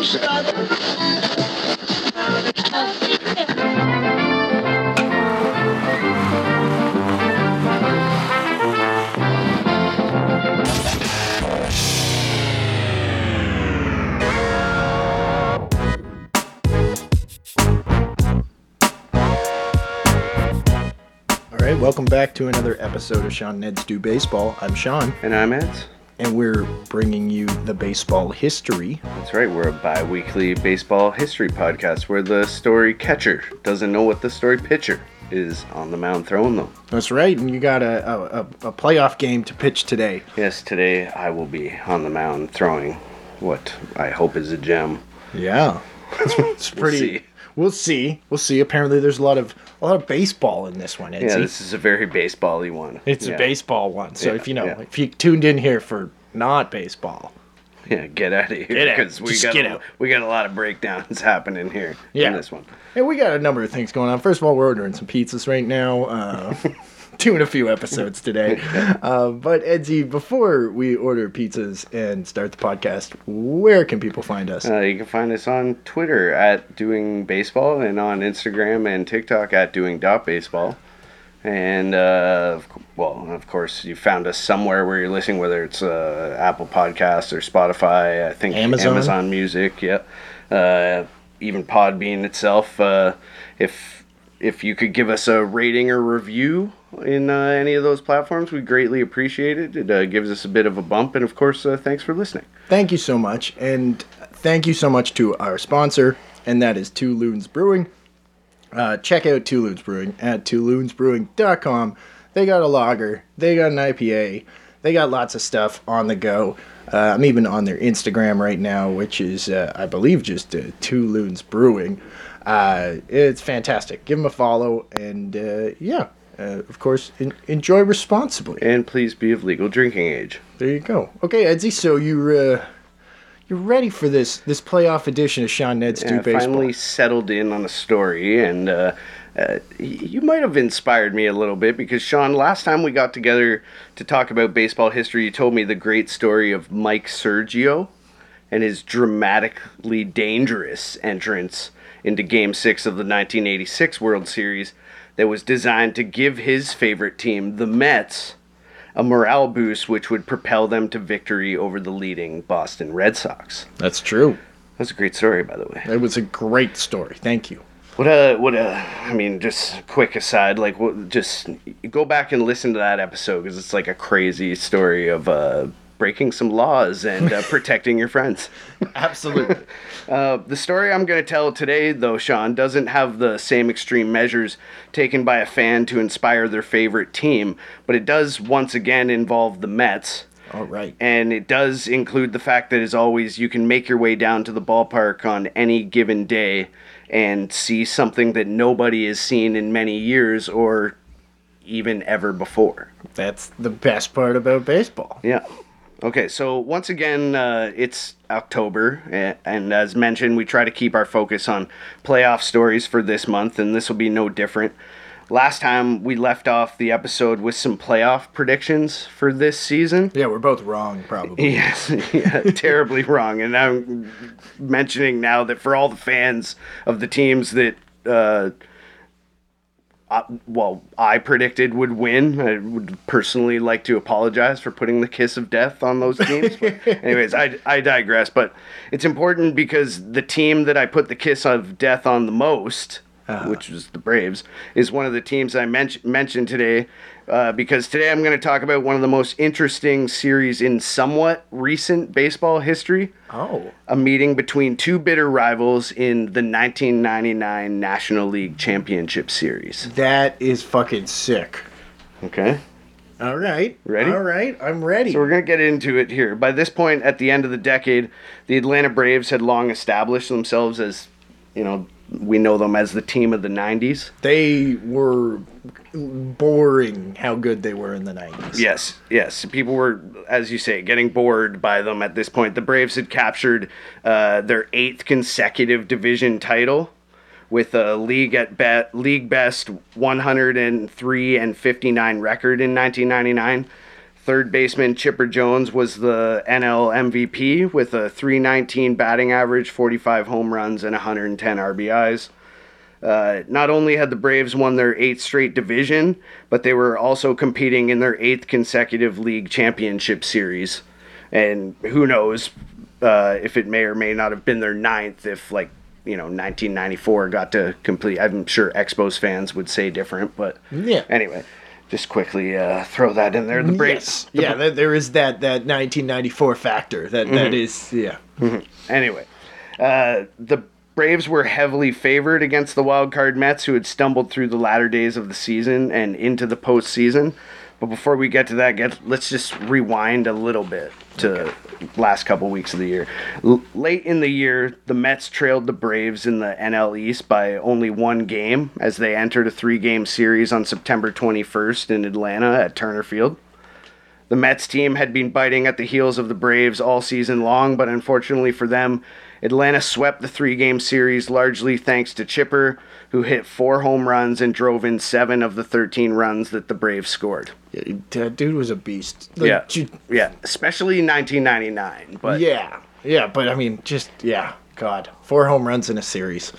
All right, welcome back to another episode of Sean Ned's Do Baseball. I'm Sean, And I'm Ed. And we're bringing you the baseball history. That's right, we're a bi weekly baseball history podcast where the story catcher doesn't know what the story pitcher is on the mound throwing them. That's right, and you got a, a, a, playoff game to pitch today. Yes, today I will be on the mound throwing what I hope is a gem. Yeah, it's, it's pretty. see. We'll see. We'll see. Apparently, there's a lot of a lot of baseball in this one. Yeah, this is a very baseball y one. it's yeah. a baseball one. So Yeah, if you know, yeah. if you tuned in here for not baseball, Yeah, get out of here. Get out. Because we Just got, get a, out. we got a lot of breakdowns happening here Yeah. in this one. and we got a number of things going on. First of all, we're ordering some pizzas right now. Uh, doing a few episodes today. Uh, but Edsy, before we order pizzas and start the podcast, where can people find us? Uh, you can find us on Twitter at doing baseball and on Instagram and TikTok at doing dot baseball. And uh, well, of course, you found us somewhere where you're listening, whether it's uh, Apple Podcasts or Spotify. I think Amazon. Amazon Music, yeah. Uh, even Podbean itself. Uh, if if you could give us a rating or review in uh, any of those platforms, we greatly appreciate it. It uh, gives us a bit of a bump, and of course, uh, thanks for listening. Thank you so much. And thank you so much to our sponsor, and that is Two Loons Brewing. Uh, check out Two Loons Brewing at twoloonsbrewing.com. They got a lager, they got an IPA, they got lots of stuff on the go. Uh, I'm even on their Instagram right now, which is, uh, I believe, just Two Loons Brewing. It's fantastic. Give them a follow, and yeah, uh, of course, en- enjoy responsibly. And please be of legal drinking age. There you go. Okay, Edsy, so you're uh, you're ready for this this playoff edition of Sean Ned's Do Yeah, Baseball. finally settled in on a story, and uh, uh, you might have inspired me a little bit because Sean, last time we got together to talk about baseball history, you told me the great story of Mike Sergio and his dramatically dangerous entrance into Game Six of the 1986 World Series that was designed to give his favorite team, the Mets. A morale boost which would propel them to victory over the leading Boston Red Sox. That's true. That's a great story, by the way. It was a great story. Thank you. What a what a I mean, just quick aside, like what, just go back and listen to that episode because it's like a crazy story of uh, breaking some laws and uh, protecting your friends. Absolutely. Uh, the story I'm going to tell today, though, Sean, doesn't have the same extreme measures taken by a fan to inspire their favorite team, but it does once again involve the Mets. All right. And it does include the fact that, as always, you can make your way down to the ballpark on any given day and see something that nobody has seen in many years or even ever before. That's the best part about baseball. Yeah. Okay, so once again, uh, it's October, and as mentioned, we try to keep our focus on playoff stories for this month, and this will be no different. Last time we left off the episode with some playoff predictions for this season. Yeah, we're both wrong, probably. Yes, yeah, terribly wrong. And I'm mentioning now that for all the fans of the teams that, uh, uh, well, I predicted would win, I would personally like to apologize for putting the kiss of death on those teams. But anyways, I, I digress. But it's important because the team that I put the kiss of death on the most, which was the Braves, is one of the teams I men- mentioned today. Uh, because today I'm going to talk about one of the most interesting series in somewhat recent baseball history. Oh. A meeting between two bitter rivals in the 1999 National League Championship Series. That is fucking sick. Okay. All right. Ready? All right. I'm ready. So we're going to get into it here. By this point, at the end of the decade, the Atlanta Braves had long established themselves as, you know, we know them as the team of the 90s. they were boring how good they were in the 90s. Yes, yes. People were, as you say, getting bored by them at this point. The Braves had captured uh, their eighth consecutive division title with a league at be- league best 103 and 59 record in 1999. Third baseman Chipper Jones was the NL MVP with a 319 batting average, 45 home runs, and 110 RBIs. Uh, not only had the Braves won their eighth straight division, but they were also competing in their eighth consecutive league championship series. And who knows uh, if it may or may not have been their ninth if, like, you know, 1994 got to complete. I'm sure Expos fans would say different, but Yeah. Anyway, just quickly uh, throw that in there. The Braves. Yes. Yeah, there- there is that, that 1994 factor. That, Mm-hmm. that is, yeah. Anyway, uh, the Braves were heavily favored against the wild card Mets, who had stumbled through the latter days of the season and into the postseason. But before we get to that, get let's just rewind a little bit to last couple weeks of the year. L- late in the year, the Mets trailed the Braves in the NL East by only one game as they entered a three-game series on September 21st in Atlanta at Turner Field. The Mets team had been biting at the heels of the Braves all season long, but unfortunately for them, Atlanta swept the three game series largely thanks to Chipper, who hit four home runs and drove in seven of the 13 runs that the Braves scored. Yeah, That dude was a beast. Like, Yeah. ju- Yeah, especially 1999. But yeah. Yeah, but I mean, just, yeah. God. Four home runs in a series.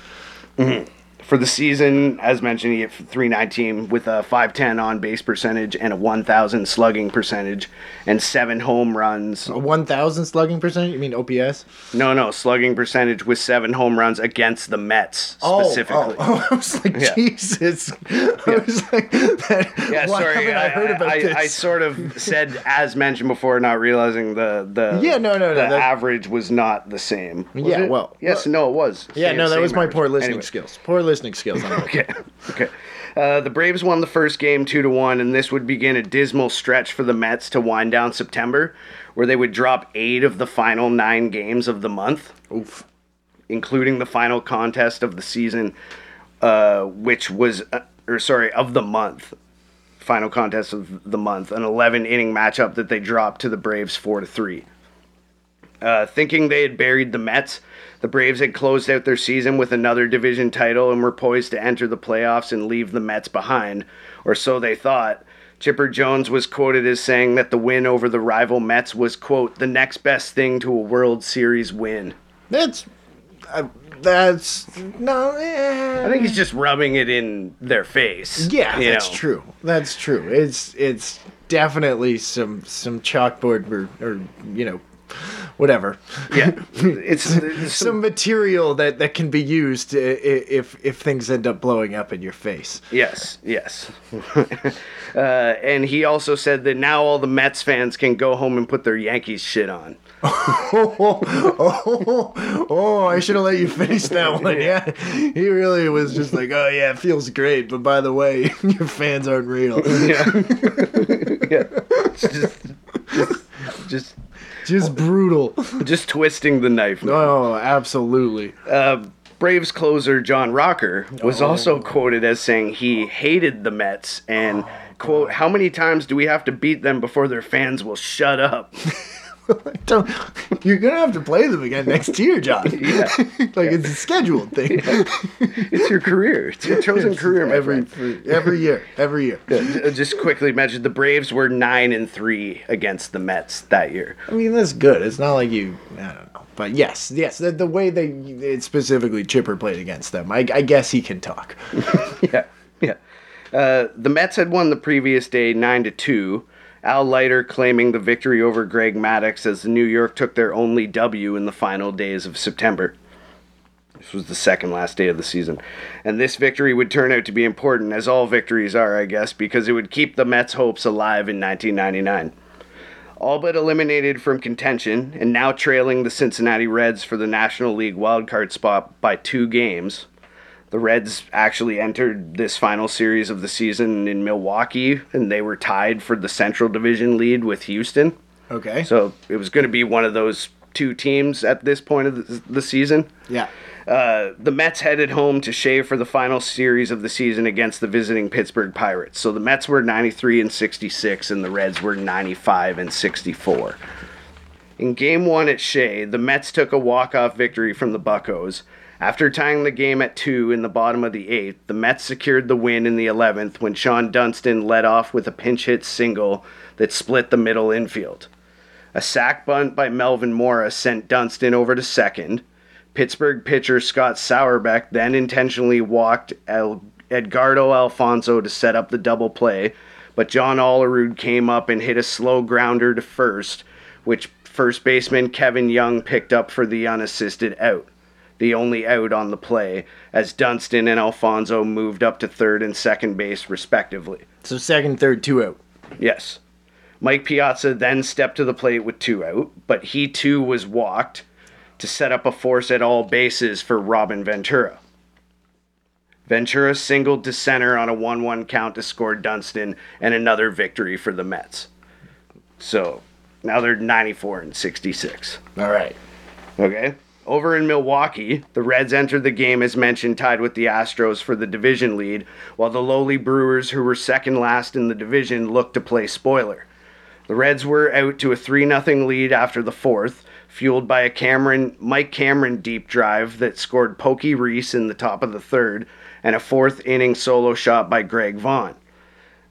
Mm-hmm. For the season, as mentioned, he hit 319 with a 510 on base percentage and a 1,000 slugging percentage and seven home runs. A 1,000 slugging percentage? You mean OPS? No, no, slugging percentage with seven home runs against the Mets oh, oh, specifically. Oh, oh, I was like, Yeah. Jesus. I was like, that, Yeah, why sorry. haven't I, heard about I, this? I sort of said as mentioned before, not realizing the the Yeah, no, no, no, the that- average was not the same. Yeah, it? well- yes, no, it was. yeah, Same- no, that was my average. poor listening Anyway. skills. Poor listening skills. on. Okay, okay. Uh, the Braves won the first game two to one, and this would begin a dismal stretch for the Mets to wind down September, where they would drop eight of the final nine games of the month. Oof. including the final contest of the season, uh, which was, uh, or sorry, of the month. Final contest of the month, an 11 inning matchup that they dropped to the Braves 4 to 3. Uh, thinking they had buried the Mets, the Braves had closed out their season with another division title and were poised to enter the playoffs and leave the Mets behind, or so they thought. Chipper Jones was quoted as saying that the win over the rival Mets was, quote, the next best thing to a World Series win. That's. Uh, that's. No. eh. I think he's just rubbing it in their face. Yeah, that's know. true. That's true. It's it's definitely some some chalkboard or, or you know whatever. Yeah, it's, it's some material that, that can be used if if things end up blowing up in your face. yes, yes. uh, and he also said that now all the Mets fans can go home and put their Yankees shit on. Oh, oh, oh, I should have let you finish that one. Yeah. He really was just like, oh, yeah, it feels great. But by the way, your fans aren't real. Yeah, just, just, just, Just brutal. just twisting the knife. man. Oh, absolutely. Uh, Braves closer John Rocker was also quoted as saying he hated the Mets and quote, "How many times do we have to beat them before their fans will shut up?" Don't, you're going to have to play them again next year, John. Yeah. like it's a scheduled thing. It's your career. It's your chosen career, every, every year. Every year. Uh, Just quickly mention the Braves were nine and three against the Mets that year. I mean, that's good. It's not like you. I don't know. But yes, yes, the, the way they it specifically Chipper played against them, I, I guess he can talk. Yeah, yeah. Uh, the Mets had won the previous day nine to two. Al Leiter claiming the victory over Greg Maddux as the New York took their only W in the final days of September. This was the second last day of the season. And this victory would turn out to be important, as all victories are, I guess, because it would keep the Mets' hopes alive in 1999. All but eliminated from contention, and now trailing the Cincinnati Reds for the National League wildcard spot by two games, the Reds actually entered this final series of the season in Milwaukee, and they were tied for the Central Division lead with Houston. Okay. So it was going to be one of those two teams at this point of the, season. yeah. Uh, the Mets headed home to Shea for the final series of the season against the visiting Pittsburgh Pirates. So the Mets were 93 and 66, and the Reds were 95 and 64. In game one at Shea, the Mets took a walk-off victory from the Buccos. After tying the game at two in the bottom of the eighth, the Mets secured the win in the 11th when Shawon Dunston led off with a pinch hit single that split the middle infield. A sac bunt by Melvin Mora sent Dunston over to second. Pittsburgh pitcher Scott Sauerbeck then intentionally walked El- Edgardo Alfonzo to set up the double play, but John Olerud came up and hit a slow grounder to first, which first baseman Kevin Young picked up for the unassisted out, the only out on the play, as Dunston and Alfonzo moved up to third and second base respectively. So second, third, two out. Yes. Mike Piazza then stepped to the plate with two out, but he too was walked to set up a force at all bases for Robin Ventura. Ventura singled to center on a 1 1 count to score Dunston and another victory for the Mets. So now they're 94 and 66. All right. Okay. Over in Milwaukee, the Reds entered the game as mentioned, tied with the Astros for the division lead, while the lowly Brewers, who were second last in the division, looked to play spoiler. The Reds were out to a 3 0 lead after the fourth, fueled by a Cameron Mike Cameron deep drive that scored Pokey Reese in the top of the third, and a fourth inning solo shot by Greg Vaughn.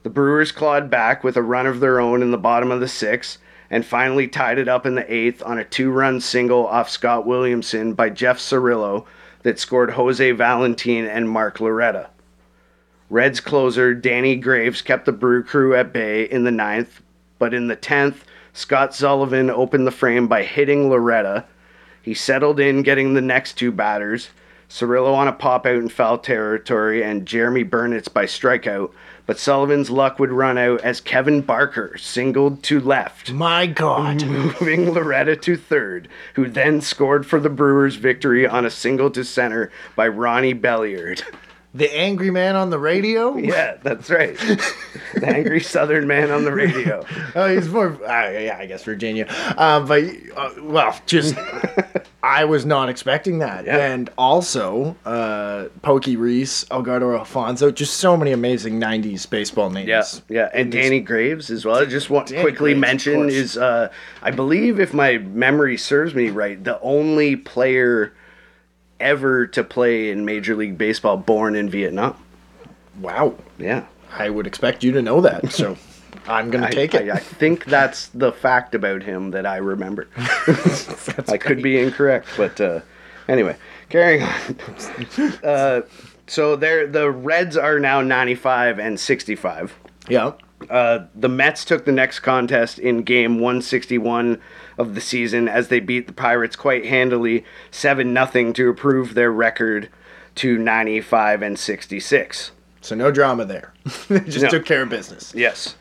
The Brewers clawed back with a run of their own in the bottom of the sixth, and finally tied it up in the eighth on a two run single off Scott Williamson by Jeff Cirillo that scored Jose Valentin and Mark Loretta. Reds closer Danny Graves kept the Brew Crew at bay in the ninth, but in the tenth, Scott Sullivan opened the frame by hitting Loretta. He settled in, getting the next two batters, Cirillo on a pop out in foul territory, and Jeromy Burnitz by strikeout. But Sullivan's luck would run out as Kevin Barker singled to left, My God. moving Loretta to third, who then scored for the Brewers' victory on a single to center by Ronnie Belliard. The angry man on the radio? Yeah, that's right. the angry Southern man on the radio. Oh, he's more. Uh, yeah, I guess Virginia. Uh, but uh, well, just I was not expecting that, Yeah. and also uh, Pokey Reese, Elgato Alfonzo, just so many amazing '90s baseball names. Yeah, yeah, and Danny Graves as well. I just want to quickly Graves, mention is uh, I believe if my memory serves me right, the only player ever to play in Major League Baseball born in Vietnam. Wow, Yeah, I would expect you to know that, so I'm gonna I, take it. I, I think that's the fact about him that I remember. I could be incorrect, but uh, anyway, carrying on. uh, so there, the Reds are now 95 and 65. yeah. Uh, the Mets took the next contest in game 161 of the season as they beat the Pirates quite handily 7 0 to improve their record to 95 and 66. So no drama there. they just No. took care of business. Yes.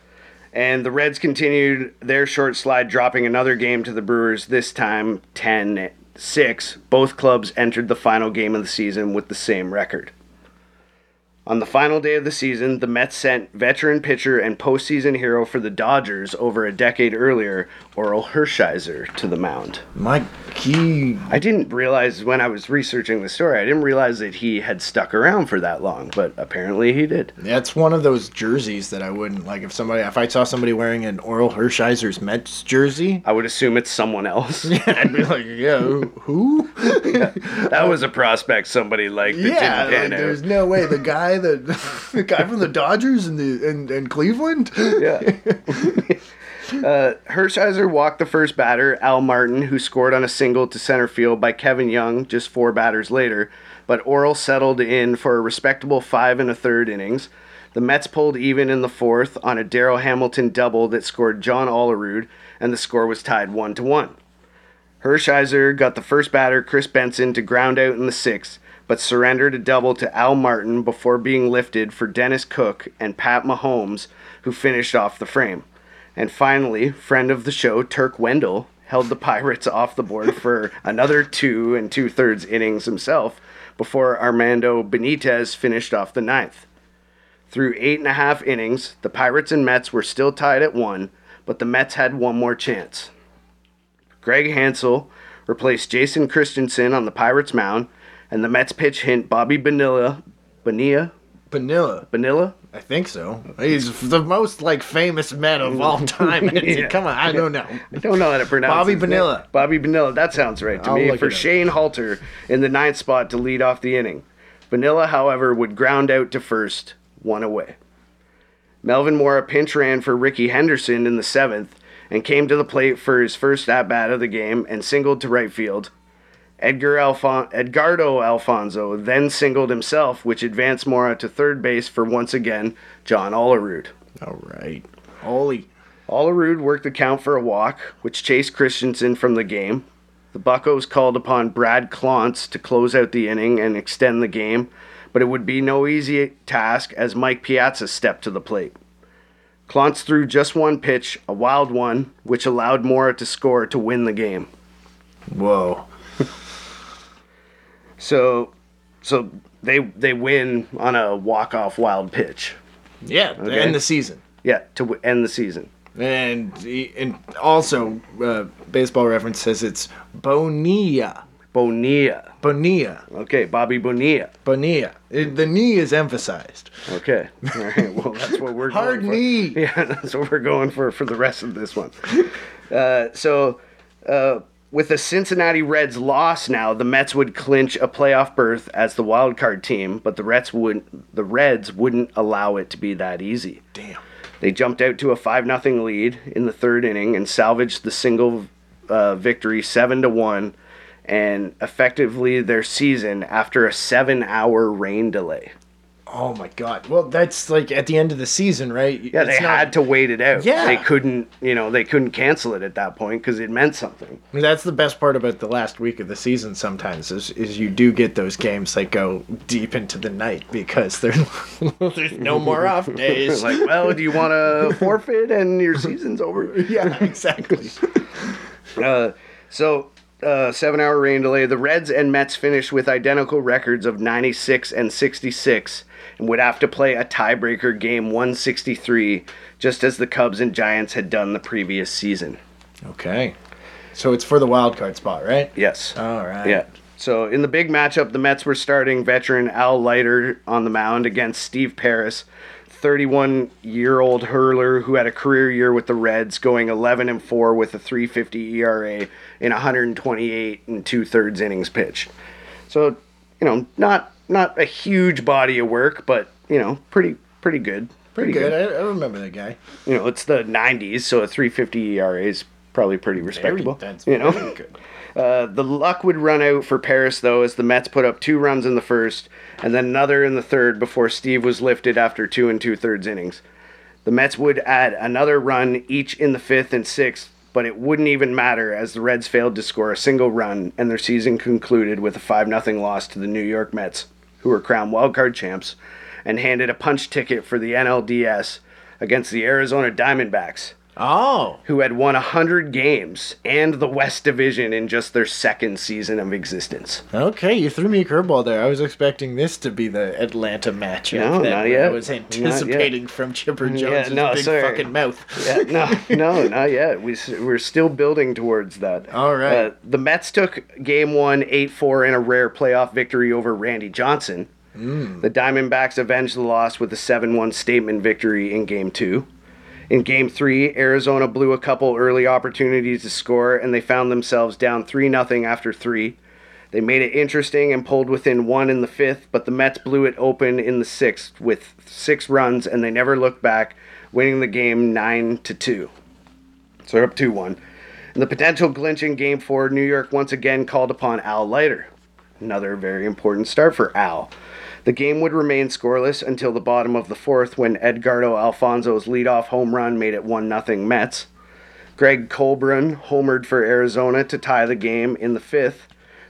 And the Reds continued their short slide, dropping another game to the Brewers, this time 10 6. Both clubs entered the final game of the season with the same record. On the final day of the season, the Mets sent veteran pitcher and postseason hero for the Dodgers over a decade earlier, Orel Hershiser, to the mound. My he I didn't realize when I was researching the story, I didn't realize that he had stuck around for that long, but apparently he did. That's one of those jerseys that I wouldn't like if somebody if I saw somebody wearing an Orel Hershiser's Mets jersey. I would assume it's someone else. yeah, I'd be like, yeah, who? That was a prospect somebody liked that yeah, like, there's no way the guy that the guy from the Dodgers and the and, and Cleveland. Yeah. uh, Hershiser walked the first batter, Al Martin, who scored on a single to center field by Kevin Young just four batters later. But Orel settled in for a respectable five and a third innings. The Mets pulled even in the fourth on a Darryl Hamilton double that scored John Olerud, and the score was tied one to one. Hershiser got the first batter, Kris Benson, to ground out in the sixth, but surrendered a double to Al Martin before being lifted for Dennis Cook and Pat Mahomes, who finished off the frame. And finally, friend of the show, Turk Wendell, held the Pirates off the board for another two and two thirds innings himself before Armando Benitez finished off the ninth. Through eight and a half innings, the Pirates and Mets were still tied at one, but the Mets had one more chance. Greg Hansell replaced Jason Christiansen on the Pirates mound, and the Mets pitch hint Bobby Bonilla, Vanilla. Bonilla, I think so. He's the most like famous man of all time. Yeah. Come on, I don't know. I don't know how to pronounce Bobby Vanilla. Bobby Vanilla. That sounds right to I'll me. For. Shane Halter in the ninth spot to lead off the inning. Vanilla, however, would ground out to first, one away. Melvin Mora pinch ran for Rickey Henderson in the seventh and came to the plate for his first at bat of the game and singled to right field. Edgar Alfon- Edgardo Alfonzo then singled himself, which advanced Mora to third base for once again John Olerud. All right, Holy. Olerud worked the count for a walk, which chased Christiansen from the game. The Buccos called upon Brad Clontz to close out the inning and extend the game, but it would be no easy task as Mike Piazza stepped to the plate. Clontz threw just one pitch, a wild one, which allowed Mora to score to win the game. Whoa. So, so they they win on a walk off wild pitch. Yeah, Okay. end the season. Yeah, to w- end the season. And and also, uh, baseball reference says it's Bonilla. Bonilla. Bonilla. Okay, Bobby Bonilla. Bonilla. It- the knee is emphasized. Okay. All right. Well, that's what we're Hard going for. knee. Yeah, that's what we're going for for the rest of this one. Uh, so, uh, with the Cincinnati Reds loss now, the Mets would clinch a playoff berth as the wild card team, but the Reds wouldn't. The Reds wouldn't allow it to be that easy. Damn. They jumped out to a five 0 lead in the third inning and salvaged the single uh, victory seven to one, and effectively their season after a seven-hour rain delay. Oh my god. Well, that's like at the end of the season, right? Yeah, they not- had to wait it out. Yeah. they couldn't. You know, they couldn't cancel it at that point because it meant something. I mean, that's the best part about the last week of the season. Sometimes is, is you do get those games that go deep into the night because there's no more off days. like, well, do you want to forfeit and your season's over? yeah, exactly. Uh, so, uh, seven hour rain delay. The Reds and Mets finished with identical records of 96 and 66 and would have to play a tiebreaker game 163, just as the Cubs and Giants had done the previous season. Okay, so it's for the wild card spot, right? Yes. All right. Yeah. So in the big matchup, the Mets were starting veteran Al Leiter on the mound against Steve Parris, 31 year old hurler who had a career year with the Reds, going 11 and 4 with a 350 ERA in 128 and two thirds innings pitched. So, you know, not not a huge body of work, but you know, pretty pretty good. Pretty good. I, I remember that guy. You know, it's the 90s, so a 350 ERA is probably pretty respectable. that's you know. very good. Uh, the luck would run out for Parris, though, as the Mets put up two runs in the first and then another in the third before Steve was lifted after two and two thirds innings. The Mets would add another run each in the fifth and sixth, but it wouldn't even matter as the Reds failed to score a single run and their season concluded with a 5 0 loss to the New York Mets, who were crowned wildcard champs, and handed a punch ticket for the NLDS against the Arizona Diamondbacks Oh, who had won 100 games and the West Division in just their second season of existence. okay. You threw me a curveball there. I was expecting this to be the Atlanta matchup. No, that not I was yet. anticipating from Chipper Jones' no, big fucking mouth. Yeah, no, no, not yet. We, we're still building towards that. All right. Uh, the Mets took game one 8 4 in a rare playoff victory over Randy Johnson. Hmm. The Diamondbacks avenged the loss with a 7 1 statement victory in game two. In game three, Arizona blew a couple early opportunities to score, and they found themselves down 3 0 after three. They made it interesting and pulled within one in the fifth, but the Mets blew it open in the sixth with six runs, and they never looked back, winning the game 9 to 2. So they're up 2 1. In the potential clinch in game four, New York once again called upon Al Leiter. Another very important start for Al. The game would remain scoreless until the bottom of the fourth when Edgardo Alfonzo's leadoff home run made it 1 0 Mets. Greg Colbrunn homered for Arizona to tie the game in the fifth.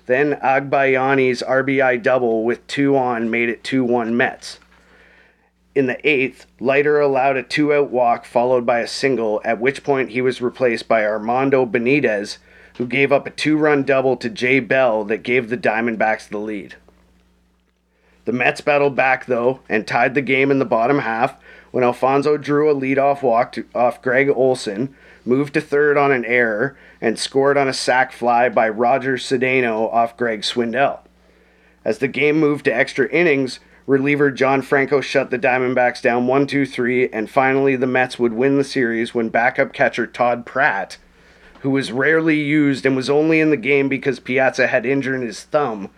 Then Agbayani's RBI double with two on made it 2 1 Mets. In the eighth, Leiter allowed a two out walk followed by a single, at which point he was replaced by Armando Benitez, who gave up a two run double to Jay Bell that gave the Diamondbacks the lead. The Mets battled back, though, and tied the game in the bottom half when Alfonzo drew a leadoff walk to, off Gregg Olson, moved to third on an error, and scored on a sac fly by Roger Cedeno off Greg Swindell. As the game moved to extra innings, Reliever John Franco shut the Diamondbacks down 1 2 3, and finally the Mets would win the series when backup catcher Todd Pratt, who was rarely used and was only in the game because Piazza had injured his thumb,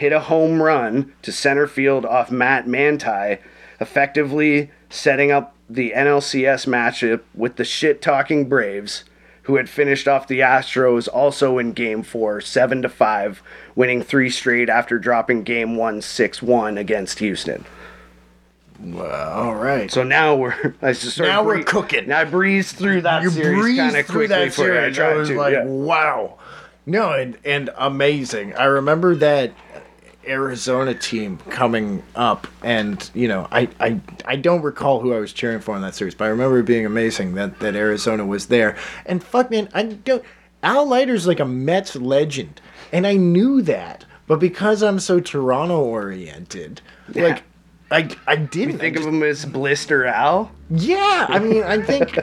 hit a home run to center field off Matt Mantei, effectively setting up the NLCS matchup with the shit talking Braves, who had finished off the Astros also in game four, 7 to 5, winning three straight after dropping game one, 6 1 against Houston. Well, all right. So now we're I just Now we're cooking. Now I breezed through that you series kind of quickly that for you. I series. I was to. like, yeah. wow. No, and and amazing. I remember that Arizona team coming up, and you know, I I I don't recall who I was cheering for in that series, but I remember it being amazing that that Arizona was there. And fuck, man, I don't. Al Leiter's like a Mets legend, and I knew that, but because I'm so Toronto oriented, like. I, I didn't. Think I of him as Blister Al. yeah, I mean, I think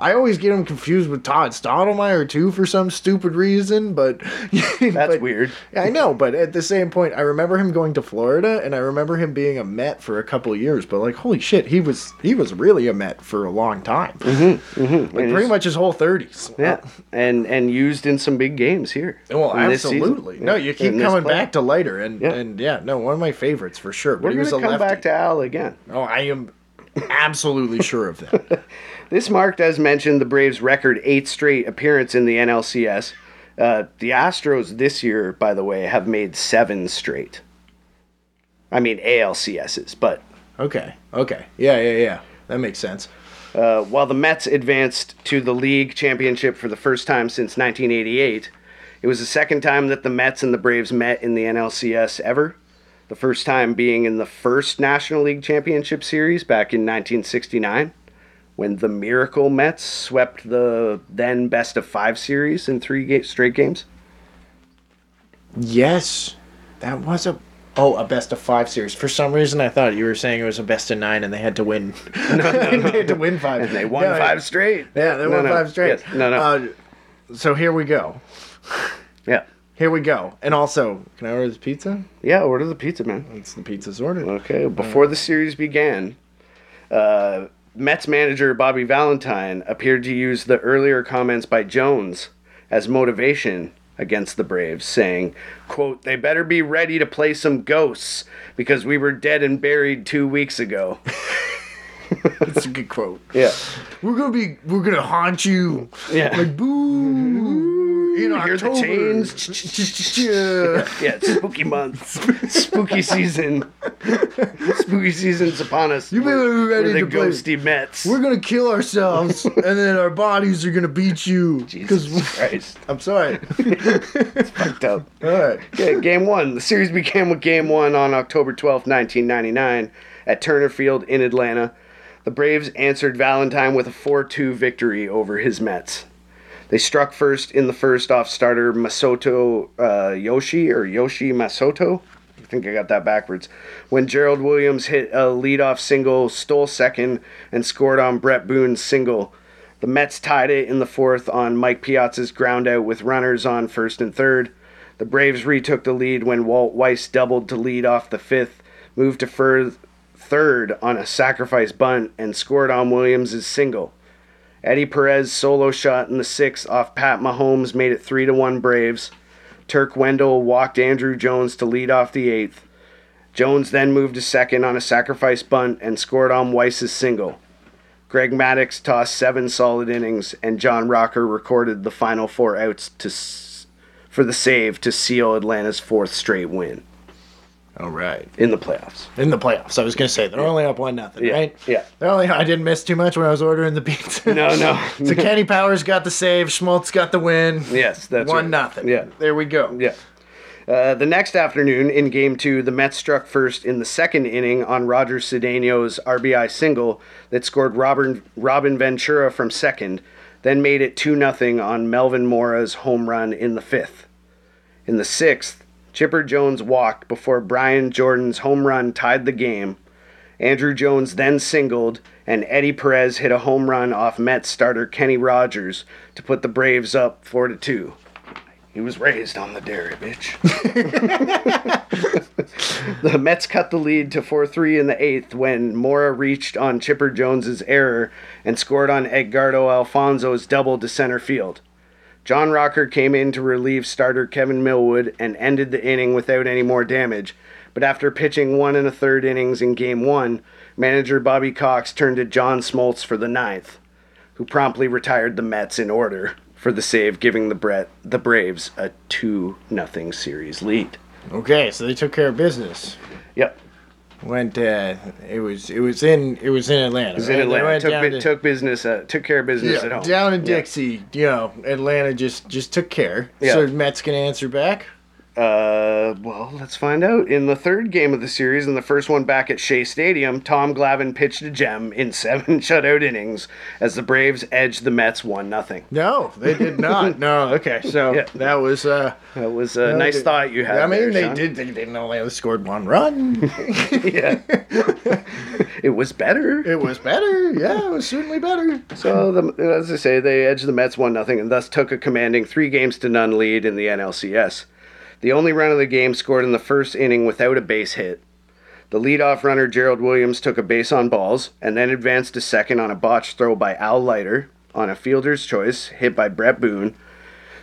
I always get him confused with Todd Stottlemyre too for some stupid reason, but That's but- weird. I know, but at the same point, I remember him going to Florida, and I remember him being a Met for a couple of years. But like, holy shit, he was he was really a Met for a long time, mm-hmm, mm-hmm. like pretty much his whole thirties. Yeah, and and used in some big games here. Well, this season. absolutely. No, you keep coming play. back to Leiter, and Yeah. and yeah, no, one of my favorites for sure. But We're he was a come lefty. back to Al again. oh, I am absolutely sure of that. This marked, as mentioned, the Braves' record eighth straight appearance in the NLCS. Uh, the Astros this year, by the way, have made seven straight. I mean ALCSs, but Okay, okay, yeah, yeah, yeah, that makes sense. uh, while the Mets advanced to the league championship for the first time since 1988, it was the second time that the Mets and the Braves met in the NLCS ever. The first time being in the first National League Championship Series back in 1969, when the Miracle Mets swept the then best of five series in three ga- straight games. Yes, that was a oh a best of five series. For some reason, I thought you were saying it was a best of nine, and they had to win. No, no, they had to win five, And they won Yeah, five straight. Yeah, they No, won no. five straight. Yes. No, no. Uh, so here we go. yeah. Here we go. And also, can I order the pizza? Yeah, order the pizza, man. It's the pizza's ordered. Okay, before the series began, uh, Mets manager Bobby Valentine appeared to use the earlier comments by Jones as motivation against the Braves, saying, quote, they better be ready to play some ghosts because we were dead and buried two weeks ago. That's a good quote. Yeah. We're gonna be. We're gonna haunt you. Yeah. Like boo. In Hear the October. chains? yeah. Yeah, it's spooky month. spooky season. spooky season's upon us. You better be ready to play. ghosty Mets. We're gonna kill ourselves, and then our bodies are gonna beat you. Jesus Christ. I'm sorry. It's fucked up. All right. Okay, game one. The series began with game one on October twelfth, 1999, at Turner Field in Atlanta. The Braves answered Valentine with a 4 2 victory over his Mets. They struck first in the first off starter Masato uh, Yoshii, or Yoshii Masato. I think I got that backwards. When Gerald Williams hit a leadoff single, stole second, and scored on Bret Boone's single. The Mets tied it in the fourth on Mike Piazza's ground out with runners on first and third. The Braves retook the lead when Walt Weiss doubled to lead off the fifth, moved to fir- third on a sacrifice bunt, and scored on Williams' single. Eddie Perez solo shot in the sixth off Pat Mahomes made it 3 to 1 Braves. Turk Wendell walked Andruw Jones to lead off the eighth. Jones then moved to second on a sacrifice bunt and scored on Weiss's single. Greg Maddux tossed seven solid innings, and John Rocker recorded the final four outs to for the save to seal Atlanta's fourth straight win All right. in the playoffs. In the playoffs, I was gonna say they're only up one nothing, Yeah, right? yeah. They're only. I didn't miss too much when I was ordering the pizza. No, no. so Kenny Powers got the save. Schmaltz got the win. Yes, that's one right. nothing. Yeah. There we go. Yeah. Uh, the next afternoon, in Game Two, the Mets struck first in the second inning on Roger Cedeno's RBI single that scored Robin Robin Ventura from second, then made it two 0 on Melvin Mora's home run in the fifth. In the sixth, Chipper Jones walked before Brian Jordan's home run tied the game. Andruw Jones then singled, and Eddie Perez hit a home run off Mets starter Kenny Rogers to put the Braves up four to two. He was raised on the dairy, bitch. The Mets cut the lead to 4 3 in the eighth when Mora reached on Chipper Jones's error and scored on Edgardo Alfonzo's double to center field. John Rocker came in to relieve starter Kevin Millwood and ended the inning without any more damage. But after pitching one and a third innings in game one, manager Bobby Cox turned to John Smoltz for the ninth, who promptly retired the Mets in order for the save, giving the the Braves a 2 0 series lead. Okay, so they took care of business. Went. Uh, it was. It was in. It was in Atlanta. It was in Atlanta. Took, bu- took business. Uh, took care of business yeah, at home. down in Yeah. Dixie. You know, Atlanta just just took care. Yeah. So Mets can answer back. Uh, well, let's find out. In the third game of the series, and the first one back at Shea Stadium, Tom Glavine pitched a gem in seven shutout innings as the Braves edged the Mets one nothing. No, they did not. no. Okay, so Yeah. that was. uh That was a nice they- thought you had. I mean, there, they Sean. did. They didn't only scored one run. yeah. it was better. it was better. Yeah, it was certainly better. So, the, as I say, they edged the Mets one nothing and thus took a commanding three games to none lead in the NLCS. The only run of the game scored in the first inning without a base hit. The leadoff runner Gerald Williams took a base on balls and then advanced to second on a botched throw by Al Leiter on a fielder's choice hit by Bret Boone.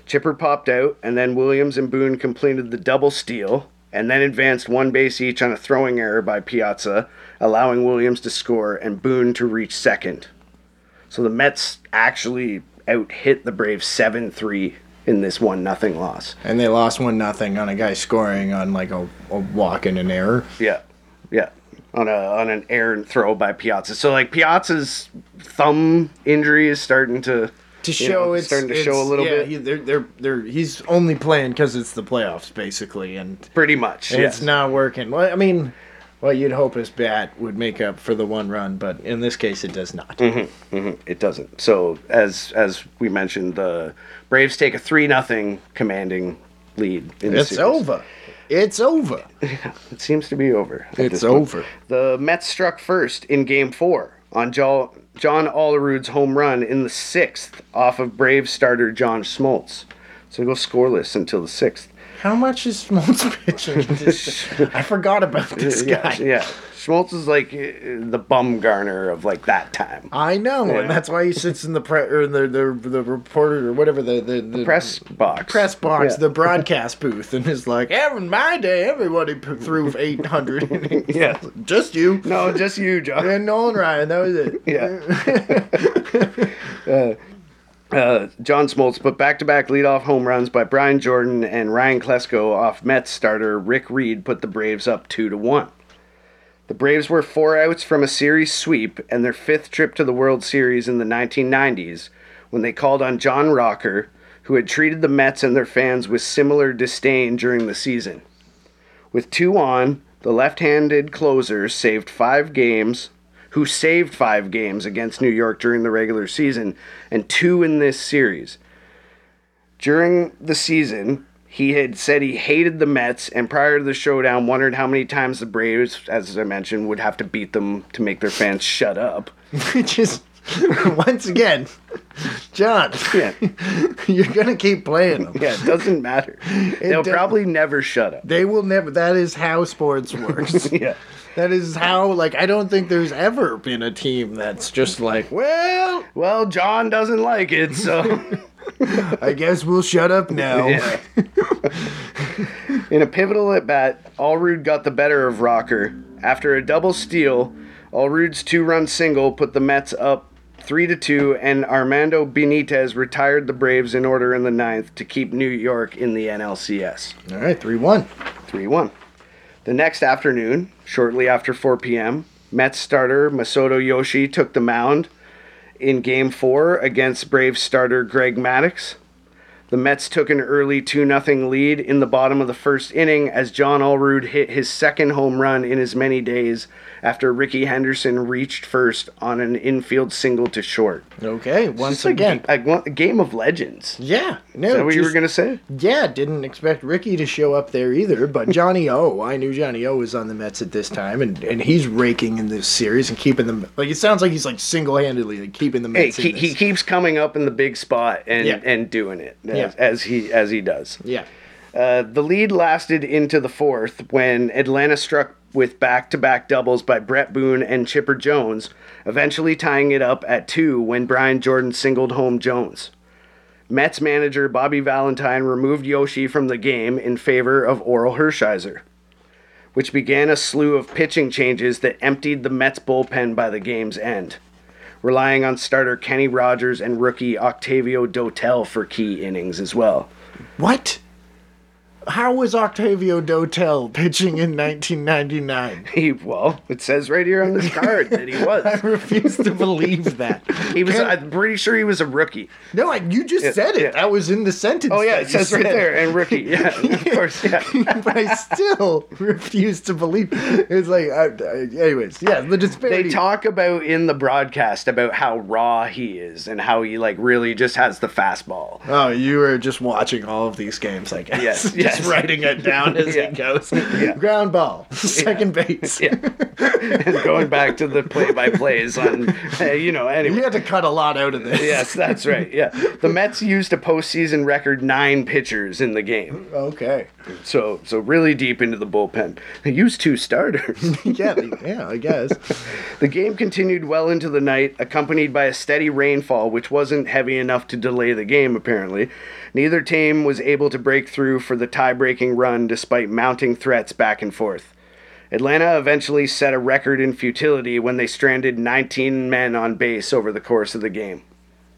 Chipper popped out, and then Williams and Boone completed the double steal, and then advanced one base each on a throwing error by Piazza, allowing Williams to score and Boone to reach second. So the Mets actually out hit the Braves 7 3 in this 1 nothing loss. And they lost one nothing on a guy scoring on like a, a walk and an error. Yeah. Yeah. On a on an errant throw by Piazza. So like Piazza's thumb injury is starting to To you show know, it's starting to it's- show a little yeah, bit. He, they're, they're, they're, he's only playing because it's the playoffs, basically, and pretty much. And yes. It's not working. Well, I mean, well, you'd hope his bat would make up for the one run, but in this case, it does not. Mm-hmm. It doesn't. So as as we mentioned, the Braves take a three nothing commanding lead. In the It's series. over. It's over. It seems to be over. It's point. over. The Mets struck first in Game Four on jo- John Olerud's home run in the sixth off of Braves starter John Smoltz. So go scoreless until the sixth. How much is Smoltz pitching? I forgot about this guy. yeah. Schmaltz is like uh, the Bumgarner of like that time. I know, Yeah. and that's why he sits in the pre- or the, the the reporter or whatever the the, the Press box. press box, Yeah. the broadcast booth, and is like, "Yeah, in my day, everybody threw eight hundred innings. Yeah. just you No, just you, John. and Nolan Ryan. That was it. Yeah. uh, Uh, John Smoltz put back-to-back leadoff home runs by Brian Jordan and Ryan Klesko off Mets starter Rick Reed put the Braves up two to one. The Braves were four outs from a series sweep and their fifth trip to the World Series in the 1990s when they called on John Rocker, who had treated the Mets and their fans with similar disdain during the season. With two on, the left-handed closer saved five games, who saved five games against New York during the regular season, and two in this series. During the season, he had said he hated the Mets, and prior to the showdown, wondered how many times the Braves, as I mentioned, would have to beat them to make their fans shut up. Which is once again, John, Yeah, you're gonna keep playing them. yeah, it doesn't matter. They'll do- probably never shut up. They will never. That is how sports works. Yeah. That is how. Like, I don't think there's ever been a team that's just like, well, Well, John doesn't like it, so. I guess we'll shut up now. Yeah. In a pivotal at bat, Olerud got the better of Rocker. After a double steal, Olerud's two run single put the Mets up 3 to 2, and Armando Benitez retired the Braves in order in the ninth to keep New York in the NLCS. All right, three one. 3 1. The next afternoon, shortly after 4 p.m., Mets starter Masato Yoshii took the mound in Game 4 against Braves starter Greg Maddux. The Mets took an early 2 0 lead in the bottom of the first inning as John Olerud hit his second home run in as many days after Rickey Henderson reached first on an infield single to short. Okay, once again. a, a game of legends. Yeah, no. Is that what you were going to say? Yeah, didn't expect Rickey to show up there either, but Johnny O, I knew Johnny O was on the Mets at this time, and, and he's raking in this series and keeping them like it sounds like he's like single handedly like, keeping the Hey, Mets. he, in he this. keeps coming up in the big spot and, Yeah. and doing it as, Yeah. as he as he does. yeah, Uh, the lead lasted into the fourth when Atlanta struck with back to back doubles by Bret Boone and Chipper Jones, eventually tying it up at two when Brian Jordan singled home Jones. Mets manager Bobby Valentine removed Yoshii from the game in favor of Orel Hershiser, which began a slew of pitching changes that emptied the Mets bullpen by the game's end, relying on starter Kenny Rogers and rookie Octavio Dotel for key innings as well. What? How was Octavio Dotel pitching in 1999? He well, it says right here on this card that he was. I refuse to believe that. He was. Can- I'm pretty sure he was a rookie. no, I, you just said it. yeah. That was in the sentence. Oh yeah, it says right there, and rookie. Yeah, of course. Yeah. but I still refuse to believe. It's like, I, I, anyways, yeah, the disparity. They talk about in the broadcast about how raw he is and how he like really just has the fastball. Oh, you were just watching all of these games, I guess. Yes, just yes. writing it down as Yeah. it goes. Ground ball, second base. Yeah. and going back to the play-by-plays on, uh, you know, anyway. You had to cut a lot out of this. Yes, that's right. Yeah, the Mets used a postseason record nine pitchers in the game, Okay. so so really deep into the bullpen. They used two starters. Yeah, yeah, I guess. The game continued well into the night, accompanied by a steady rainfall, which wasn't heavy enough to delay the game, apparently. Neither team was able to break through for the tie breaking run despite mounting threats back and forth. Atlanta eventually set a record in futility when they stranded 19 men on base over the course of the game.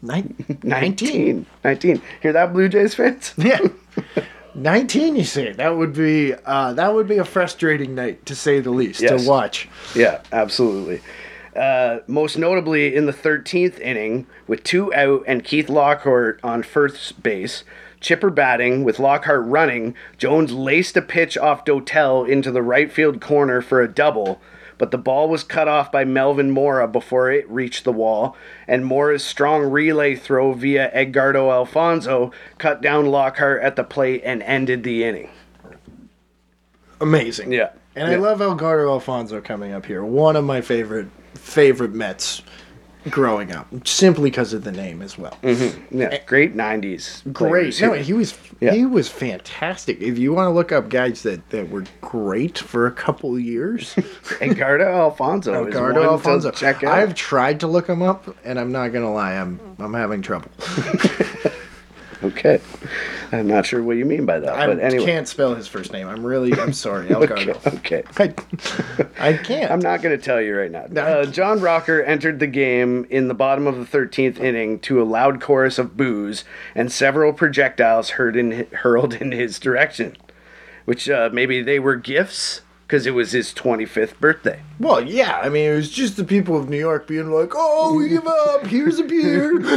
Nin- 19. 19. Hear that, Blue Jays fans? Yeah. 19 you say that would be uh, that would be a frustrating night to say the least Yes. to watch Yeah, absolutely. Uh, most notably in the 13th inning, with two out and Keith Lockhart on first base, Chipper batting with Lockhart running, Jones laced a pitch off Dotel into the right field corner for a double, but the ball was cut off by Melvin Mora before it reached the wall, and Mora's strong relay throw via Edgardo Alfonzo cut down Lockhart at the plate and ended the inning. amazing Yeah. and i love elgardo alfonzo coming up here one of my favorite favorite mets growing up simply because of the name as well mm-hmm. Yeah, great 90s. great players no he was Yeah. he was fantastic if you want to look up guys that that were great for a couple years Edgardo Alfonzo. one Alfonzo. Check out. I've tried to look him up, and I'm not gonna lie, I'm I'm having trouble. Okay. I'm not sure what you mean by that, I but anyway. can't spell his first name. I'm really I'm sorry, Okay. Elgardo. okay. I, I can't. I'm not going to tell you right now. Uh, John Rocker entered the game in the bottom of the 13th inning to a loud chorus of boos and several projectiles heard in, hurled in his direction, which uh, maybe they were gifts because it was his 25th birthday. Well, yeah. I mean, it was just the people of New York being like, "Oh, we give up. Here's a beer."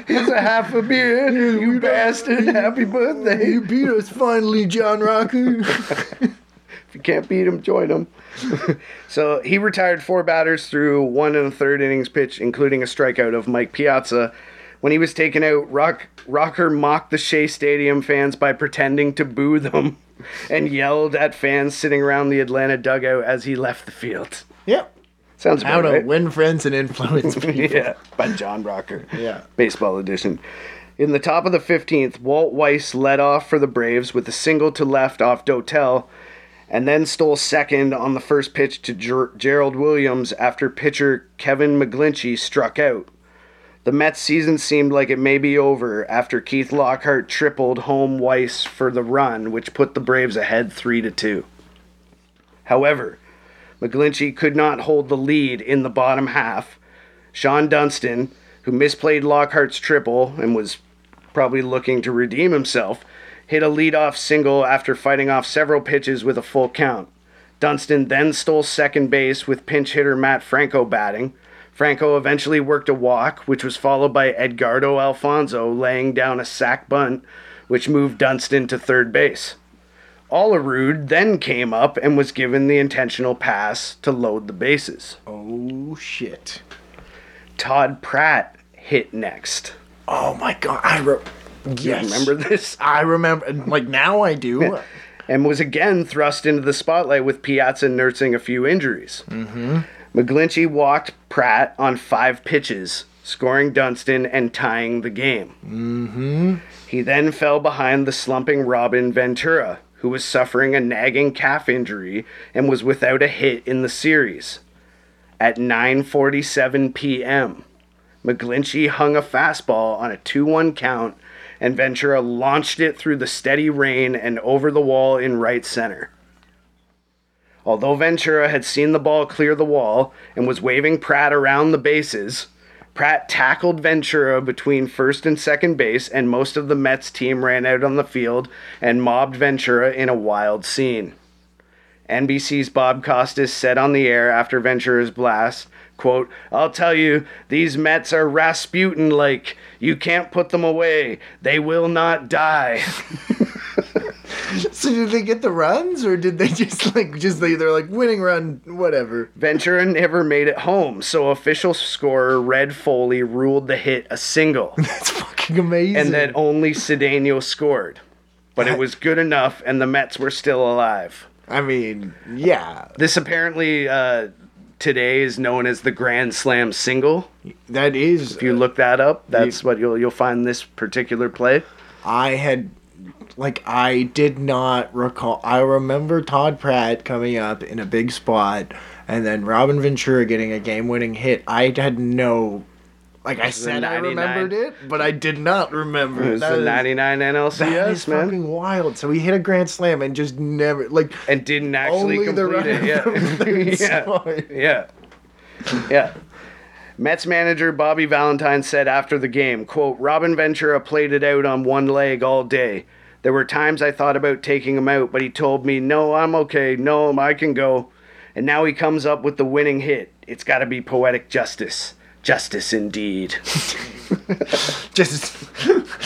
Here's a half a beer, you bastard. Happy birthday. you beat us finally, John Rocker. If you can't beat him, join him. so he retired four batters through one and a third innings pitch, including a strikeout of Mike Piazza. When he was taken out, Rock, Rocker mocked the Shea Stadium fans by pretending to boo them and yelled at fans sitting around the Atlanta dugout as he left the field. yep. Sounds How about to right. win friends and influence people. yeah, by John Rocker. Yeah. Baseball edition. In the top of the 15th, Walt Weiss led off for the Braves with a single to left off Dotel, and then stole second on the first pitch to Ger- Gerald Williams after pitcher Kevin McGlinchy struck out. The Mets season seemed like it may be over after Keith Lockhart tripled home Weiss for the run, which put the Braves ahead 3 to 2. However, McGlinchy could not hold the lead in the bottom half. Shawon Dunston, who misplayed Lockhart's triple and was probably looking to redeem himself, hit a leadoff single after fighting off several pitches with a full count. Dunston then stole second base with pinch hitter Matt Franco batting. Franco eventually worked a walk, which was followed by Edgardo Alfonzo laying down a sac bunt, which moved Dunston to third base. Olerud then came up and was given the intentional pass to load the bases. Oh shit. Todd Pratt hit next. Oh my god. I re- yes. Remember this? I remember. Like now, I do. And was again thrust into the spotlight with Piazza nursing a few injuries. Mm-hmm. McGlinchy walked Pratt on five pitches, scoring Dunston and tying the game. Mm-hmm. He then fell behind the slumping Robin Ventura, who was suffering a nagging calf injury and was without a hit in the series. At 9:47 p.m., McGlinchy hung a fastball on a 2-1 count and Ventura launched it through the steady rain and over the wall in right center. Although Ventura had seen the ball clear the wall and was waving Pratt around the bases, Pratt tackled Ventura between first and second base, and most of the Mets team ran out on the field and mobbed Ventura in a wild scene. NBC's Bob Costas said on the air after Ventura's blast, quote, I'll tell you, these Mets are Rasputin like. You can't put them away. They will not die. So did they get the runs, or did they just like just they they're like winning run whatever? Ventura never made it home, so official scorer Red Foley ruled the hit a single, That's fucking amazing. and that only Cedeno scored. But it was good enough, and the Mets were still alive. I mean, yeah, This apparently uh, today is known as the Grand Slam single. that is. If you look that up, that's what you'll you'll find this particular play. I had like I did not recall. I remember Todd Pratt coming up in a big spot, and then Robin Ventura getting a game-winning hit. I had no. Like I said, I remembered it, but I did not remember. It was That the is- 99 That is NLCS, man. fucking wild. So he hit a grand slam and just never like and didn't actually complete it. Yeah. yeah. Yeah. Yeah. Mets manager Bobby Valentine said after the game, quote, Robin Ventura played it out on one leg all day. There were times I thought about taking him out, but he told me, no, I'm okay. No, I can go. And now he comes up with the winning hit. It's got to be poetic justice. Justice indeed. just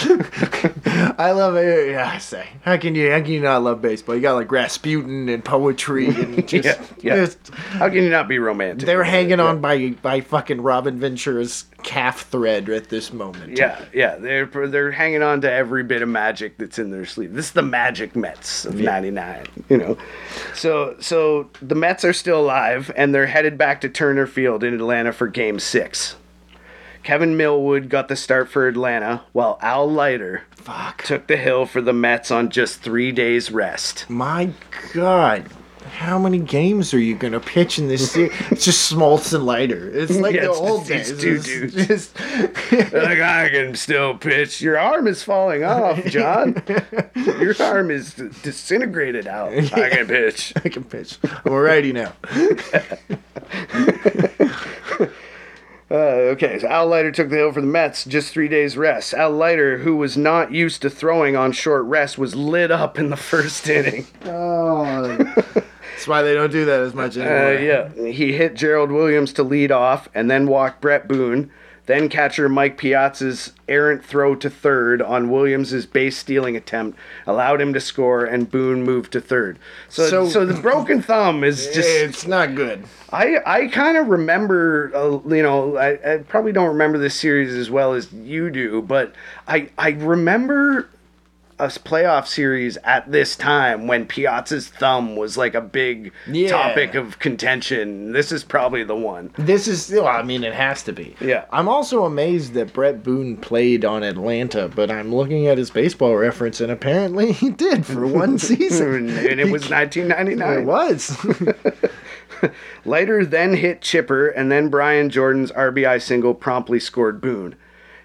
I love it. Yeah, I say. How can you how can you not love baseball? You got like Rasputin and poetry and just, Yeah, yeah. just- How can you not be romantic? they were about it? hanging Yeah. on by by fucking Robin Ventura's calf thread at this moment. Yeah, yeah, they're they're hanging on to every bit of magic that's in their sleeve. This is the magic Mets of '99, you know. So so the Mets are still alive and they're headed back to Turner Field in Atlanta for Game Six. Kevin Millwood got the start for Atlanta, while Al Leiter Fuck. took the hill for the Mets on just three days rest. My God. How many games are you gonna pitch in this series? It's just Smoltz and Leiter. It's like Yeah, the it's old just days. two dudes. just- like I can still pitch. Your arm is falling off, John. Your arm is disintegrated out. I can pitch. I can pitch. I'm a righty now. Uh, okay, so Al Leiter took the hill for the Mets, just three days rest. Al Leiter, who was not used to throwing on short rest, was lit up in the first inning. Oh, that's why they don't do that as much Uh, anymore. yeah, he hit Gerald Williams to lead off, and then walked Bret Boone. Then catcher Mike Piazza's errant throw to third on Williams's base stealing attempt allowed him to score, and Boone moved to third. So, so, So- the broken thumb is just it's not good. I, I kind of remember, uh, you know, I, I probably don't remember this series as well as you do, but I I remember a playoff series at this time when Piazza's thumb was like a big Yeah. topic of contention. This is probably the one. This is, well, I mean, it has to be. Yeah. I'm also amazed that Bret Boone played on Atlanta, but I'm looking at his baseball reference, and apparently he did for one season. and it was 1999. It was. Leiter then hit Chipper, and then Brian Jordan's RBI single promptly scored Boone.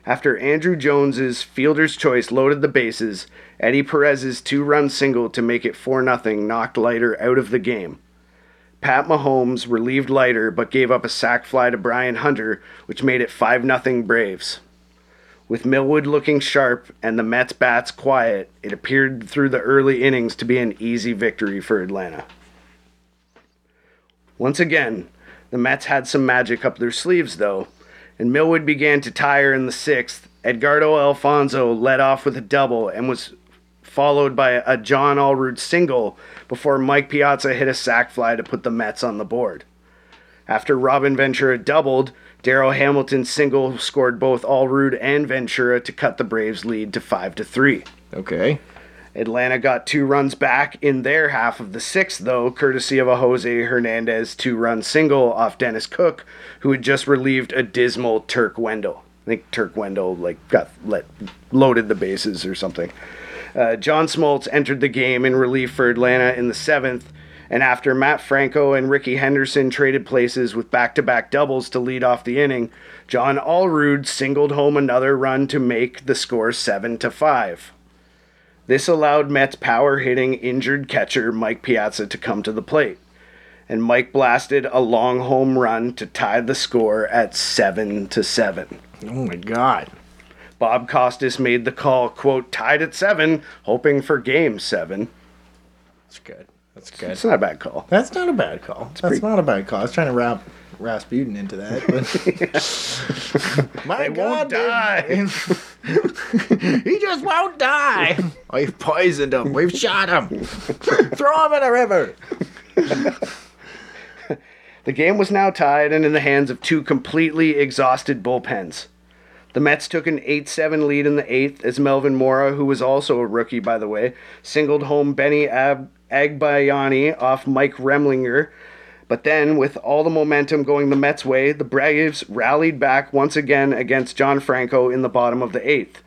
After Andruw Jones's fielder's choice loaded the bases, Eddie Perez's two-run single to make it 4-0 knocked Leiter out of the game. Pat Mahomes relieved Leiter but gave up a sac fly to Brian Hunter, which made it 5-0 Braves. With Millwood looking sharp and the Mets bats quiet, it appeared through the early innings to be an easy victory for Atlanta. Once again, the Mets had some magic up their sleeves, though, and Millwood began to tire in the sixth. Edgardo Alfonzo led off with a double and was followed by a John Olerud single before Mike Piazza hit a sac fly to put the Mets on the board. After Robin Ventura doubled, Darryl Hamilton's single scored both Allroot and Ventura to cut the Braves' lead to 5 to 3. okay. Atlanta got two runs back in their half of the sixth, though, courtesy of a Jose Hernandez two run single off Dennis Cook, who had just relieved a dismal Turk Wendell. I think Turk Wendell like got let loaded the bases or something. Uh, John Smoltz entered the game in relief for Atlanta in the seventh, and after Matt Franco and Rickey Henderson traded places with back-to-back doubles to lead off the inning, John Olerud singled home another run to make the score seven to five. This allowed Mets power hitting injured catcher Mike Piazza to come to the plate. And Mike blasted a long home run to tie the score at 7 to 7. Oh my god. Bob Costas made the call, quote, tied at 7, hoping for game 7. That's good. That's good. It's not a bad call. That's not a bad call. That's pretty- not a bad call. I was trying to wrap Rasputin into that, but my They won't God, dude. he just won't die. We've poisoned him. We've shot him. Throw him in a river. The game was now tied and in the hands of two completely exhausted bullpens. The Mets took an 8 7 lead in the eighth as Melvin Mora, who was also a rookie, by the way, singled home Benny Ab- Agbayani off Mike Remlinger. But then, with all the momentum going the Mets' way, the Braves rallied back once again against John Franco in the bottom of the eighth.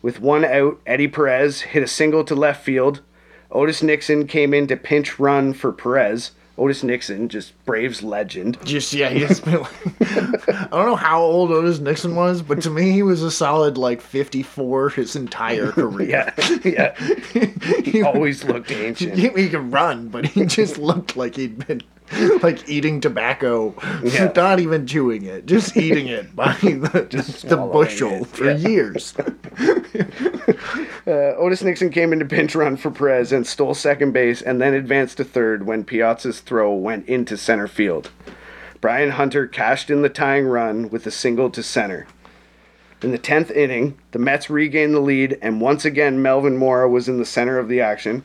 With one out, Eddie Perez hit a single to left field. Otis Nixon came in to pinch run for Perez. Otis Nixon, just Braves legend. Just yeah, he's been. Like, I don't know how old Otis Nixon was, but to me, he was a solid like fifty-four his entire career. Yeah, yeah. he, Always looked ancient. he, he could run, but he just looked like he'd been like eating tobacco, Yeah. not even chewing it, just eating it by the, the bushel it, for yeah. years. Uh, Otis Nixon came into pinch run for Perez and stole second base and then advanced to third when Piazza's throw went into center field. Brian Hunter cashed in the tying run with a single to center. In the 10th inning, the Mets regained the lead, and once again Melvin Mora was in the center of the action.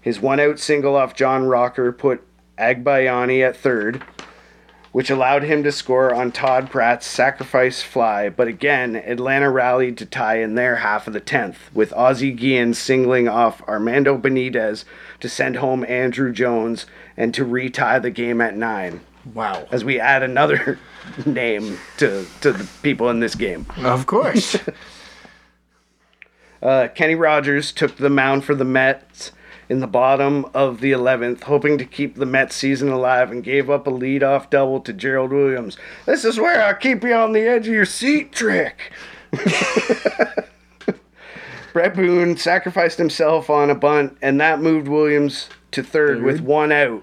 His one out single off John Rocker put Agbayani at third, which allowed him to score on Todd Pratt's sacrifice fly. But again, Atlanta rallied to tie in their half of the 10th, with Ozzie Guillen singling off Armando Benitez to send home Andruw Jones and to retie the game at nine. Wow. As we add another name to, to the people in this game. Of course. Uh, Kenny Rogers took the mound for the Mets in the bottom of the 11th, hoping to keep the Mets season alive, and gave up a leadoff double to Gerald Williams. This is where I keep you on the edge of your seat trick. Bret Boone sacrificed himself on a bunt, and that moved Williams to third, with one out.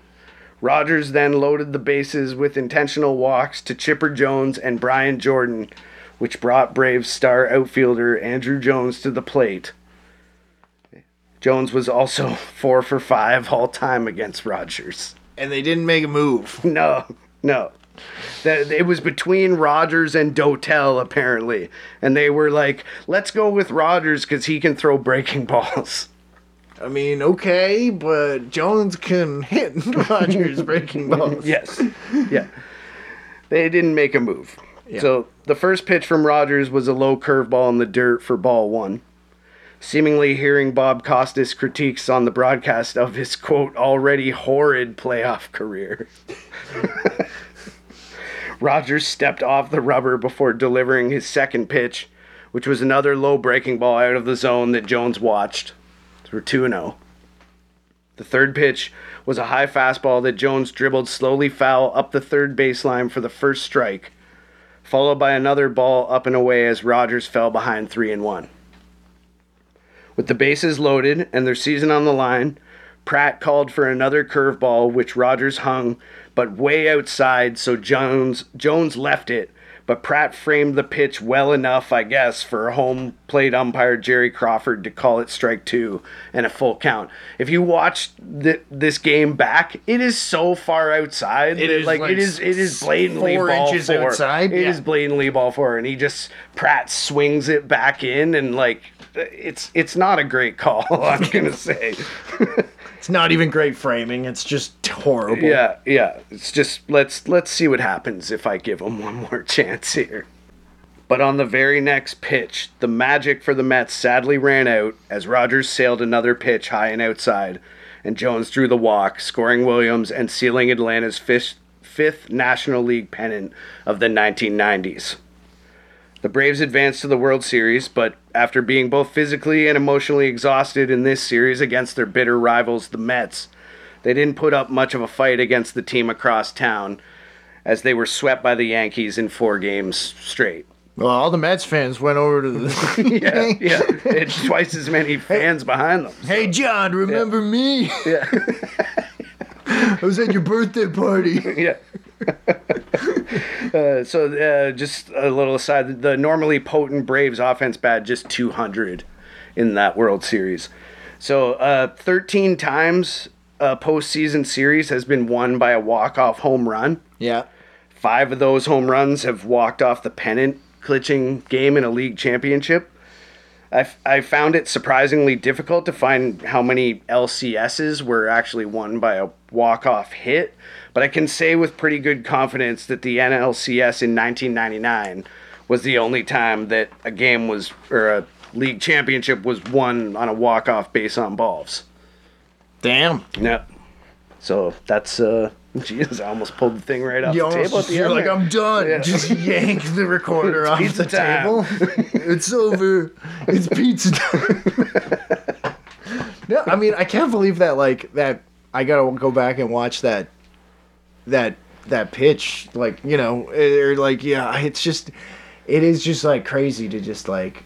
Rogers then loaded the bases with intentional walks to Chipper Jones and Brian Jordan, which brought Braves star outfielder Andruw Jones to the plate. Jones was also four for five all time against Rogers. and they didn't make a move. No, no. That it was between Rogers and Dotel apparently, and they were like, "Let's go with Rogers because he can throw breaking balls." I mean, okay, but Jones can hit Rogers breaking balls. Yes, yeah. They didn't make a move. So the first pitch from Rogers was a low curveball in the dirt for ball one. Seemingly hearing Bob Costas' critiques on the broadcast of his quote already horrid playoff career. Rogers stepped off the rubber before delivering his second pitch, which was another low breaking ball out of the zone that Jones watched. We're 2 0. The third pitch was a high fastball that Jones dribbled slowly foul up the third baseline for the first strike, followed by another ball up and away as Rogers fell behind 3 and 1. With the bases loaded and their season on the line, Pratt called for another curveball which Rogers hung but way outside so Jones Jones left it but Pratt framed the pitch well enough I guess for home plate umpire Jerry Crawford to call it strike 2 and a full count. If you watch th- this game back, it is so far outside. It that, is like, like it is it is blatantly four ball inches four. outside, It yeah. is blatantly ball four and he just Pratt swings it back in and like it's it's not a great call, I'm gonna say. It's not even great framing. It's just horrible. yeah, yeah. It's just let's let's see what happens if I give him one more chance here. But on the very next pitch, the magic for the Mets sadly ran out as Rogers sailed another pitch high and outside, and Jones drew the walk, scoring Williams and sealing Atlanta's fifth, fifth National League pennant of the 1990s. The Braves advanced to the World Series, but after being both physically and emotionally exhausted in this series against their bitter rivals, the Mets, they didn't put up much of a fight against the team across town as they were swept by the Yankees in four games straight. Well, all the Mets fans went over to the. Yeah, yeah. They had twice as many fans behind them. Hey, John, remember me? Yeah. I was at your birthday party. yeah. Uh, so uh, just a little aside, the normally potent Braves offense bad just 200 in that World Series. So uh, 13 times a postseason series has been won by a walk-off home run. Yeah. Five of those home runs have walked off the pennant clinching game in a league championship. I, f- I found it surprisingly difficult to find how many LCSs were actually won by a walk-off hit, but I can say with pretty good confidence that the NLCS in 1999 was the only time that a game was or a league championship was won on a walk-off base on balls. Damn. Yep. So that's uh, Jesus, I almost pulled the thing right off You the table at the you're end. like, there. I'm done. Yeah. Just yank the recorder off the time. table. it's over. It's pizza time. no, I mean, I can't believe that. Like that, I gotta go back and watch that. That that pitch, like you know, or like yeah, it's just, it is just like crazy to just like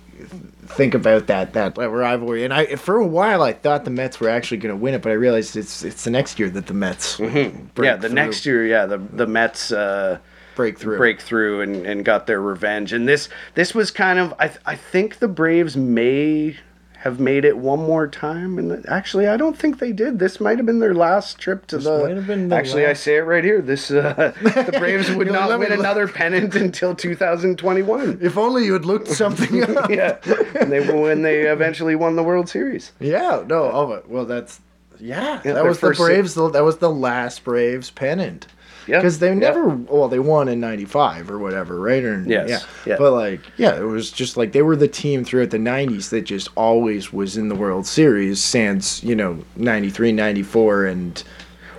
think about that that rivalry. And I for a while I thought the Mets were actually going to win it, but I realized it's it's the next year that the Mets Mm-hmm. yeah, the through- next year, yeah, the the Mets uh, break through. break through and, and got their revenge. And this this was kind of I I think the Braves may have made it one more time. And actually, I don't think they did. This might have been their last trip to the. might have been the actually, I say it right here. This uh, the Braves would not "Let me win look." another pennant until 2021. If only you had looked something up. yeah, and they when they eventually won the World Series. Yeah, no. Oh, well, that's yeah. Yeah, that was the Braves. That was the last Braves pennant. Yeah, Because they yeah. never, well, they won in '95 or whatever, right? Or Yes, yeah. yeah. But like, yeah, it was just like they were the team throughout the '90s that just always was in the World Series, since, you know '93, '94, and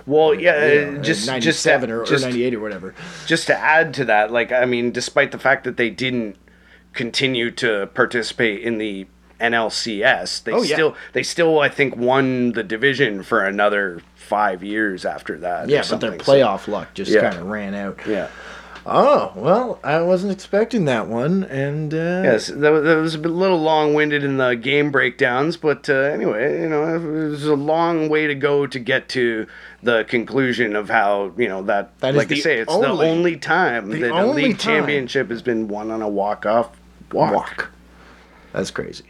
Well, yeah, you uh, know, just just '97 or, or '98 or whatever. just to add to that, like I mean, despite the fact that they didn't continue to participate in the NLCS, they Oh, yeah. still they still I think won the division for another five years after that. Yeah, but their something. So, playoff luck just Yeah. kind of ran out. yeah. Oh well, I wasn't expecting that one, and uh, Yes, that was, that was a little long-winded in the game breakdowns, but uh, anyway, you know, it was a long way to go to get to the conclusion of how you know that. That like I say, it's only- the only time the that a league time. championship has been won on a walk-off walk. walk. That's crazy.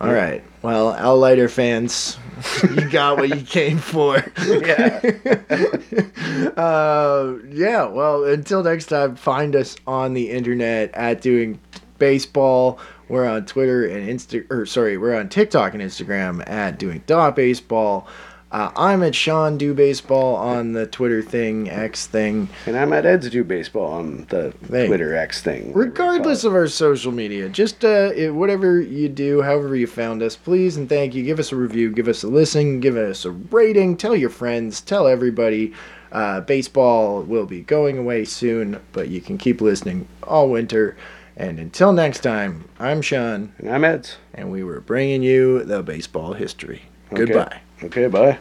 All right. Well, Al Leiter fans, you got what you came for. Yeah. uh, yeah. Well, until next time, find us on the internet at doing baseball. We're on Twitter and Insta, or sorry, we're on TikTok and Instagram at doing dot baseball. Uh, I'm at Sean Do Baseball on the Twitter thing, X thing. And I'm at Ed's Do Baseball on the Hey. Twitter X thing. regardless of our social media just uh it- whatever you do however you found us please and thank you give us a review give us a listen give us a rating tell your friends tell everybody uh, baseball will be going away soon but you can keep listening all winter and until next time i'm sean and I'm Ed's. and we were bringing you the baseball history Okay. goodbye Okay, bye.